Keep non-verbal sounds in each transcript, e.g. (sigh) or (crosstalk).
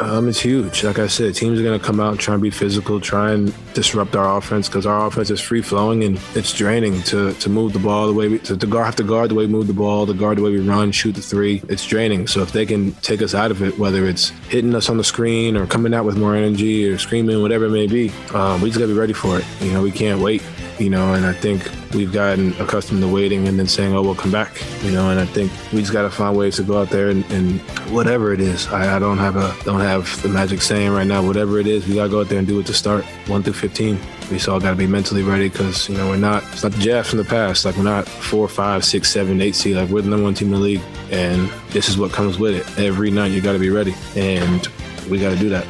Um, it's huge. Like I said, teams are going to come out and try and be physical, try and disrupt our offense because our offense is free flowing and it's draining to, to move the ball the way we to, to guard, have to guard the way we move the ball, to guard the way we run, shoot the three. It's draining. So if they can take us out of it, whether it's hitting us on the screen or coming out with more energy or screaming, whatever it may be, um, we just got to be ready for it. You know, we can't wait you know, and I think we've gotten accustomed to waiting and then saying, oh, we'll come back, you know, and I think we just got to find ways to go out there and, and whatever it is. I, I, don't have a don't have the magic saying right now. Whatever it is, we got to go out there and do it to start one through 15. We all got to be mentally ready because, you know, we're not, it's not the Jazz from the past. Like, we're not four, five, six, seven, eight seed. Like, we're the number one team in the league. And this is what comes with it. Every night, you got to be ready. And we got to do that.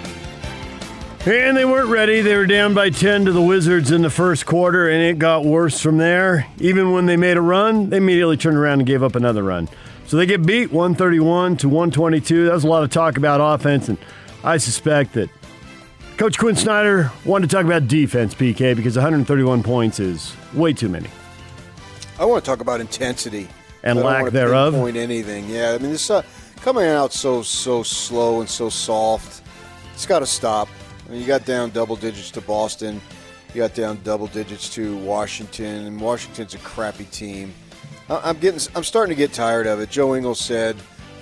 And they weren't ready. They were down by 10 to the Wizards in the first quarter, and it got worse from there. Even when they made a run, they immediately turned around and gave up another run. So they get beat 131 to 122. That was a lot of talk about offense, and I suspect that Coach Quinn Snyder wanted to talk about defense, PK, because 131 points is way too many. I want to talk about intensity and lack thereof. Point anything? Yeah, I mean this uh, coming out so so slow and so soft. It's got to stop. Mean, you got down double digits to Boston. You got down double digits to Washington, and Washington's a crappy team. I'm getting, I'm starting to get tired of it. Joe Ingles said,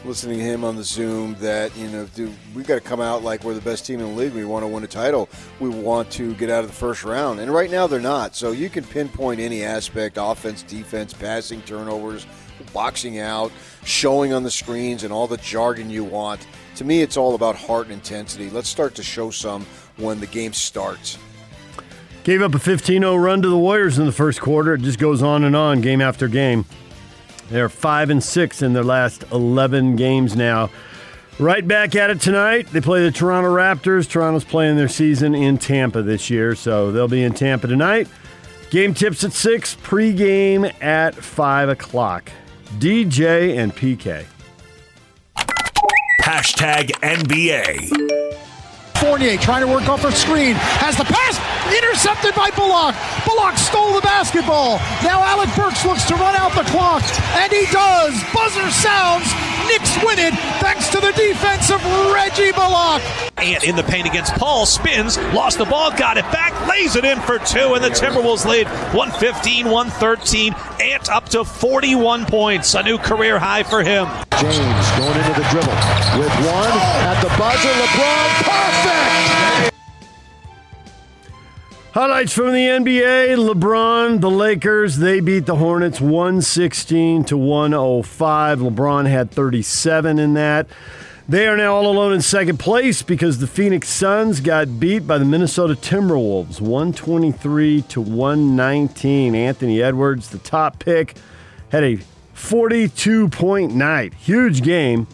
listening to him on the Zoom, that you know, dude, we got to come out like we're the best team in the league. We want to win a title. We want to get out of the first round, and right now they're not. So you can pinpoint any aspect: offense, defense, passing, turnovers, boxing out, showing on the screens, and all the jargon you want to me, it's all about heart and intensity. Let's start to show some when the game starts. Gave up a 15 0 run to the Warriors in the first quarter. It just goes on and on, game after game. They're 5 and 6 in their last 11 games now. Right back at it tonight. They play the Toronto Raptors. Toronto's playing their season in Tampa this year, so they'll be in Tampa tonight. Game tips at 6, pregame at 5 o'clock. DJ and PK. Hashtag NBA. Fournier trying to work off a screen. Has the pass intercepted by Bullock. Bullock stole the basketball. Now Alec Burks looks to run out the clock, and he does. Buzzer sounds. Knicks win it thanks to the defense of Reggie Bullock. Ant in the paint against Paul, spins, lost the ball, got it back, lays it in for two, and the Timberwolves lead 115 113. Ant up to 41 points, a new career high for him. James going into the dribble with one at the buzzer. LeBron, perfect! Highlights from the NBA LeBron, the Lakers, they beat the Hornets 116 to 105. LeBron had 37 in that. They are now all alone in second place because the Phoenix Suns got beat by the Minnesota Timberwolves 123 to 119. Anthony Edwards, the top pick, had a 42 point night. Huge game.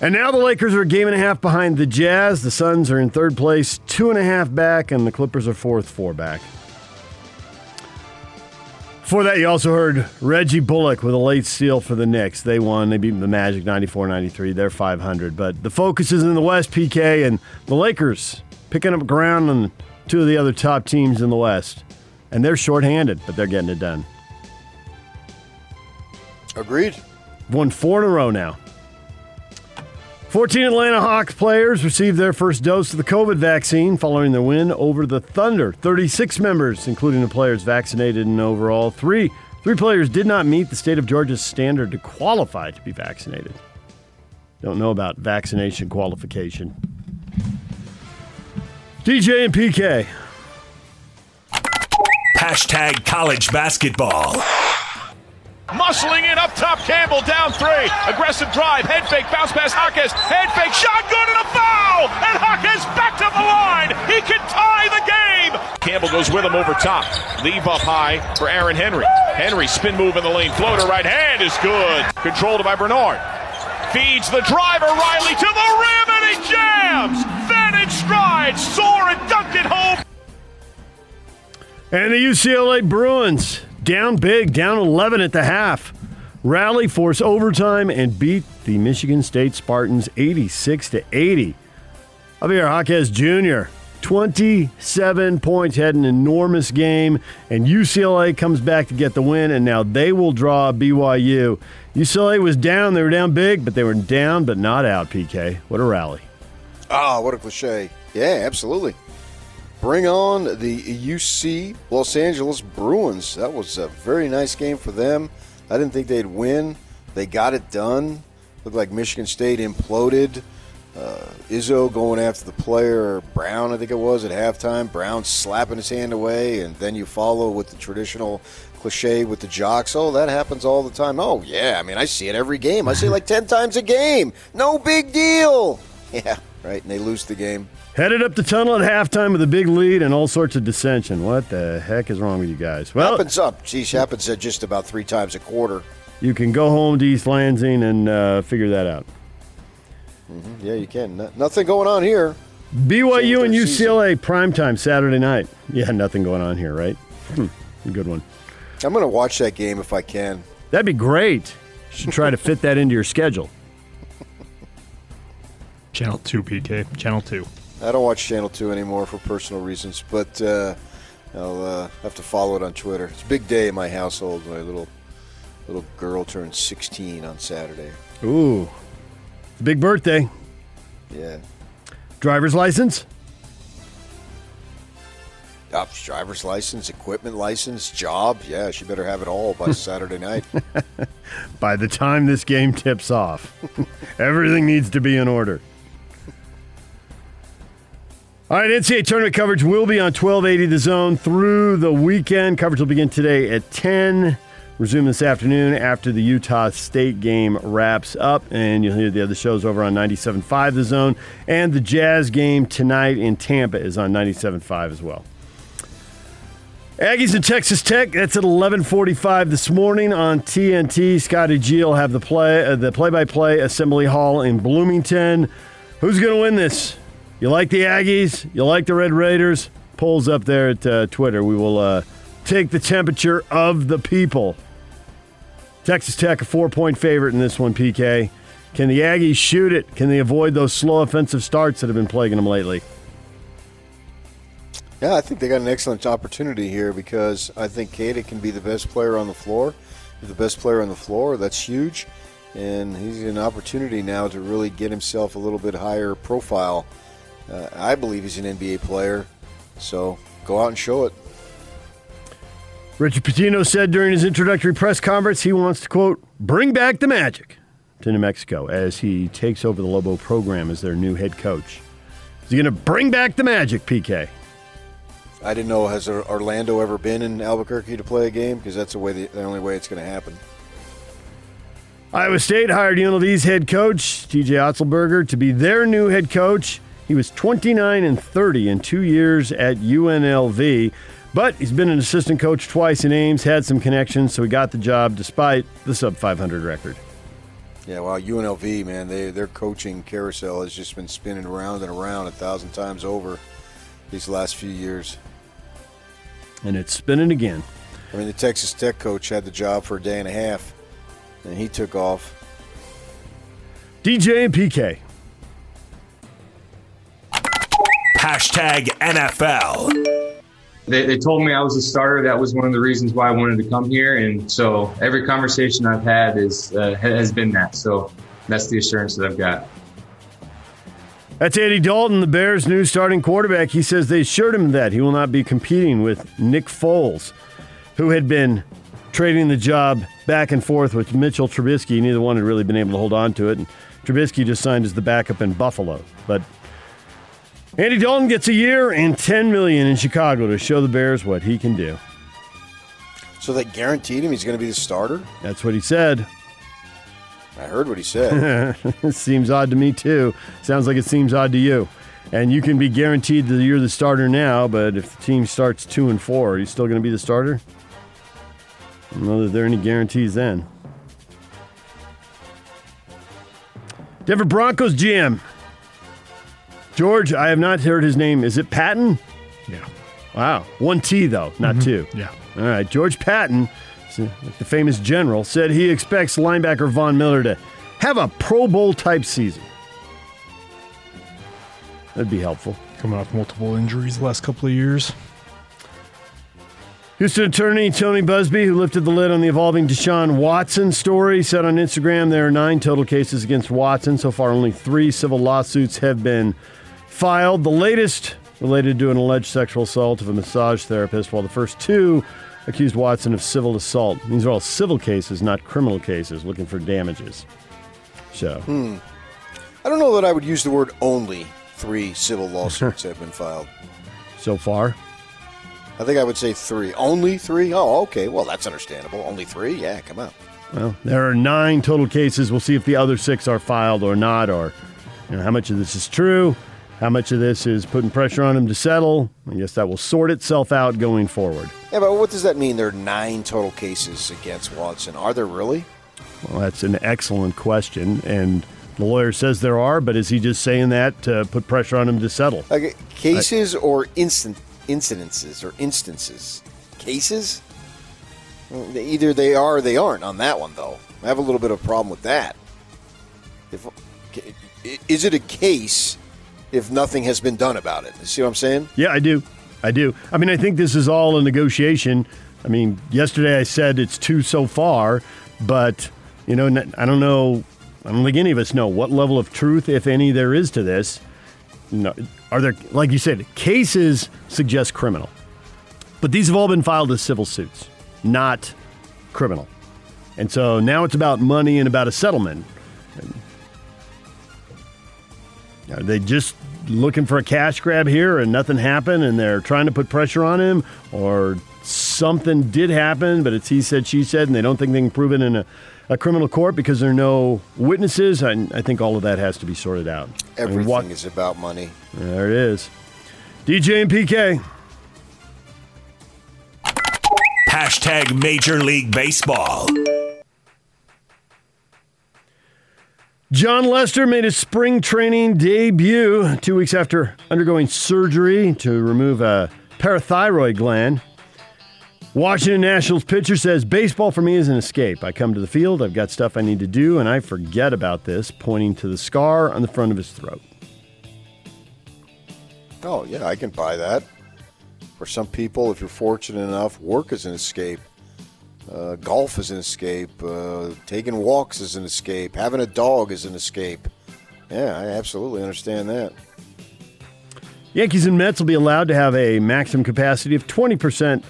And now the Lakers are a game and a half behind the Jazz. The Suns are in third place, two and a half back, and the Clippers are fourth, four back. Before that, you also heard Reggie Bullock with a late steal for the Knicks. They won. They beat the Magic 94 93. They're 500. But the focus is in the West, PK, and the Lakers picking up ground on two of the other top teams in the West. And they're shorthanded, but they're getting it done. Agreed. Won four in a row now. 14 Atlanta Hawks players received their first dose of the COVID vaccine following their win over the Thunder. 36 members, including the players vaccinated in overall. Three, three players did not meet the state of Georgia's standard to qualify to be vaccinated. Don't know about vaccination qualification. DJ and PK. Hashtag college basketball. Muscling in up top, Campbell down three. Aggressive drive, head fake, bounce pass Jaquez. Head fake, shot good and a foul! And Jaquez back to the line. He can tie the game. Campbell goes with him over top. Leave up high for Aaron Henry. Henry spin move in the lane. Floater right hand is good. Controlled by Bernard. Feeds the driver Riley to the rim and he jams. In stride, soar and dunked it home. And the UCLA Bruins down big, down 11 at the half. Rally, force overtime, and beat the Michigan State Spartans 86 to 80. Javier Jaquez Jr. 27 points, had an enormous game, and UCLA comes back to get the win, and now they will draw BYU. UCLA was down, they were down big, but they were down but not out, PK. What a rally. Ah, what a cliche. Yeah, absolutely. Bring on the UC Los Angeles Bruins. That was a very nice game for them. I didn't think they'd win. They got it done. Looked like Michigan State imploded. Uh, Izzo going after the player Brown, I think it was at halftime. Brown slapping his hand away, and then you follow with the traditional cliche with the jocks. Oh, that happens all the time. Oh yeah, I mean I see it every game. I see it like (laughs) ten times a game. No big deal. (laughs) Yeah, right. And they lose the game. Headed up the tunnel at halftime with a big lead and all sorts of dissension. What the heck is wrong with you guys? Well, happens up. Geez, happens at just about three times a quarter. You can go home to East Lansing and uh, figure that out. Mm-hmm. Yeah, you can. No, nothing going on here. BYU and UCLA primetime Saturday night. Yeah, nothing going on here, right? Hmm, good one. I'm going to watch that game if I can. That'd be great. You should try to fit that into your schedule. Channel 2, PK. Channel 2. I don't watch Channel 2 anymore for personal reasons, but uh, I'll uh, have to follow it on Twitter. It's a big day in my household. My little little girl turned 16 on Saturday. Ooh. Big birthday. Yeah. Driver's license? Uh, driver's license, equipment license, job. Yeah, she better have it all by (laughs) Saturday night. by the time this game tips off, (laughs) everything needs to be in order. All right, NCAA tournament coverage will be on 1280 The Zone through the weekend. Coverage will begin today at 10. Resume this afternoon after the Utah State game wraps up, and you'll hear the other shows over on 97.5 The Zone. And the Jazz game tonight in Tampa is on 97.5 as well. Aggies and Texas Tech. That's at 11:45 this morning on TNT. Scotty G will have the play, uh, the play-by-play Assembly Hall in Bloomington. Who's going to win this? You like the Aggies? You like the Red Raiders? Polls up there at uh, Twitter. We will uh, take the temperature of the people. Texas Tech a four-point favorite in this one. PK. Can the Aggies shoot it? Can they avoid those slow offensive starts that have been plaguing them lately? Yeah, I think they got an excellent opportunity here because I think Queta can be the best player on the floor. He's the best player on the floor. That's huge. And he's an opportunity now to really get himself a little bit higher profile. Uh, I believe he's an NBA player. So go out and show it. Richard Pitino said during his introductory press conference he wants to, quote, bring back the magic to New Mexico as he takes over the Lobo program as their new head coach. Is he going to bring back the magic, PK? I didn't know has Orlando ever been in Albuquerque to play a game because that's the way the, the only way it's going to happen. Iowa State hired UNLV's head coach TJ Otzelberger to be their new head coach. He was 29 and 30 in two years at UNLV, but he's been an assistant coach twice in Ames, had some connections, so he got the job despite the sub 500 record. Yeah, well, UNLV, man, they, their coaching carousel has just been spinning around and around a thousand times over these last few years and it's spinning again. I mean, the Texas Tech coach had the job for a day and a half, and he took off. DJ and PK. Hashtag NFL. They, they told me I was a starter. That was one of the reasons why I wanted to come here, and so every conversation I've had is uh, has been that. So that's the assurance that I've got. That's Andy Dalton, the Bears' new starting quarterback. He says they assured him that he will not be competing with Nick Foles, who had been trading the job back and forth with Mitchell Trubisky. Neither one had really been able to hold on to it. And Trubisky just signed as the backup in Buffalo. But Andy Dalton gets a year and 10 million in Chicago to show the Bears what he can do. So they guaranteed him he's going to be the starter? That's what he said. I heard what he said. (laughs) seems odd to me too. Sounds like it seems odd to you. And you can be guaranteed that you're the starter now, but if the team starts two and four, are you still going to be the starter? I don't know that there are any guarantees then. Denver Broncos GM. George, I have not heard his name. Is it Patton? Yeah. Wow. One T, though, not mm-hmm. two. Yeah. All right. George Patton, the famous general, said he expects linebacker Von Miller to have a Pro Bowl type season. That'd be helpful. Coming off multiple injuries the last couple of years. Houston attorney Tony Buzbee, who lifted the lid on the evolving Deshaun Watson story, said on Instagram there are nine total cases against Watson. So far, only three civil lawsuits have been filed. The latest related to an alleged sexual assault of a massage therapist, while the first two accused Watson of civil assault. These are all civil cases, not criminal cases, looking for damages. So, Hmm. I don't know that I would use the word only three civil lawsuits have been filed. (laughs) so far, I think I would say three. Only three? Oh, okay. Well, that's understandable. Only three? Yeah, come on. Well, there are nine total cases. We'll see if the other six are filed or not, or you know, how much of this is true, how much of this is putting pressure on him to settle. I guess that will sort itself out going forward. Yeah, but what does that mean? There are nine total cases against Watson. Are there really? Well, that's an excellent question, and the lawyer says there are, but is he just saying that to put pressure on him to settle? Like cases or instant incidences or instances? Cases? Either they are or they aren't on that one, though. I have a little bit of a problem with that. If, is it a case if nothing has been done about it? You see what I'm saying? Yeah, I do. I do. I mean, I think this is all a negotiation. I mean, yesterday I said it's two so far, but, you know, I don't know. I don't think any of us know what level of truth, if any, there is to this. No, are there, like you said, cases suggest criminal, but these have all been filed as civil suits, not criminal. And so now it's about money and about a settlement. Are they just looking for a cash grab here and nothing happened and they're trying to put pressure on him? Or something did happen, but it's he said, she said, and they don't think they can prove it in a, a criminal court because there are no witnesses? I, I think all of that has to be sorted out. I mean, Everything what- is about money. there it is. DJ and PK. Hashtag Major League Baseball. Jon Lester made his spring training debut two weeks after undergoing surgery to remove a parathyroid gland. Washington Nationals pitcher says, Baseball for me is an escape. I come to the field, I've got stuff I need to do, and I forget about this, pointing to the scar on the front of his throat. Oh, yeah, I can buy that. For some people, if you're fortunate enough, work is an escape. Uh, golf is an escape. Uh, taking walks is an escape. Having a dog is an escape. Yeah, I absolutely understand that. Yankees and Mets will be allowed to have a maximum capacity of 20%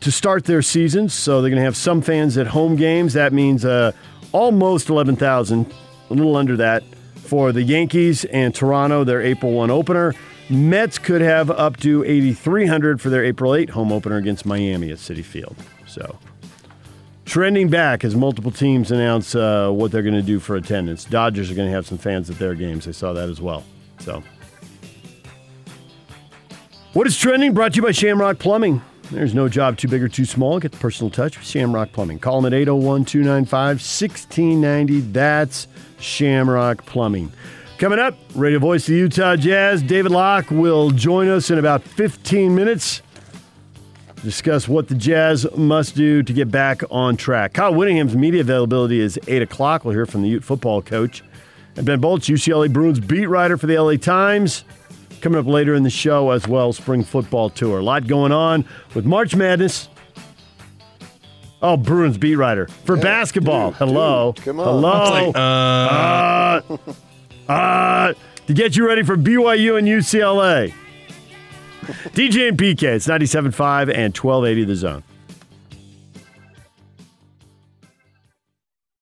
to start their seasons. So they're going to have some fans at home games. That means uh, almost 11,000, a little under that, for the Yankees and Toronto, their April 1 opener. Mets could have up to 8,300 for their April 8 home opener against Miami at Citi Field. So trending back as multiple teams announce uh, what they're going to do for attendance. Dodgers are going to have some fans at their games. I saw that as well. So. What is trending? Brought to you by Shamrock Plumbing. There's no job too big or too small. Get the personal touch with Shamrock Plumbing. Call them at 801 295 1690. That's Shamrock Plumbing. Coming up, radio voice of the Utah Jazz, David Locke will join us in about 15 minutes. Discuss what the Jazz must do to get back on track. Kyle Whittingham's media availability is 8 o'clock. We'll hear from the Ute football coach. And Ben Bolch, UCLA Bruins beat writer for the LA Times. Coming up later in the show as well, spring football tour. A lot going on with March Madness. Oh, Bruins beat writer for basketball. dude, Hello. dude, come on. Hello. uh, Uh, uh, to get you ready for BYU and UCLA. DJ and PK, it's 97.5 and 1280 the zone.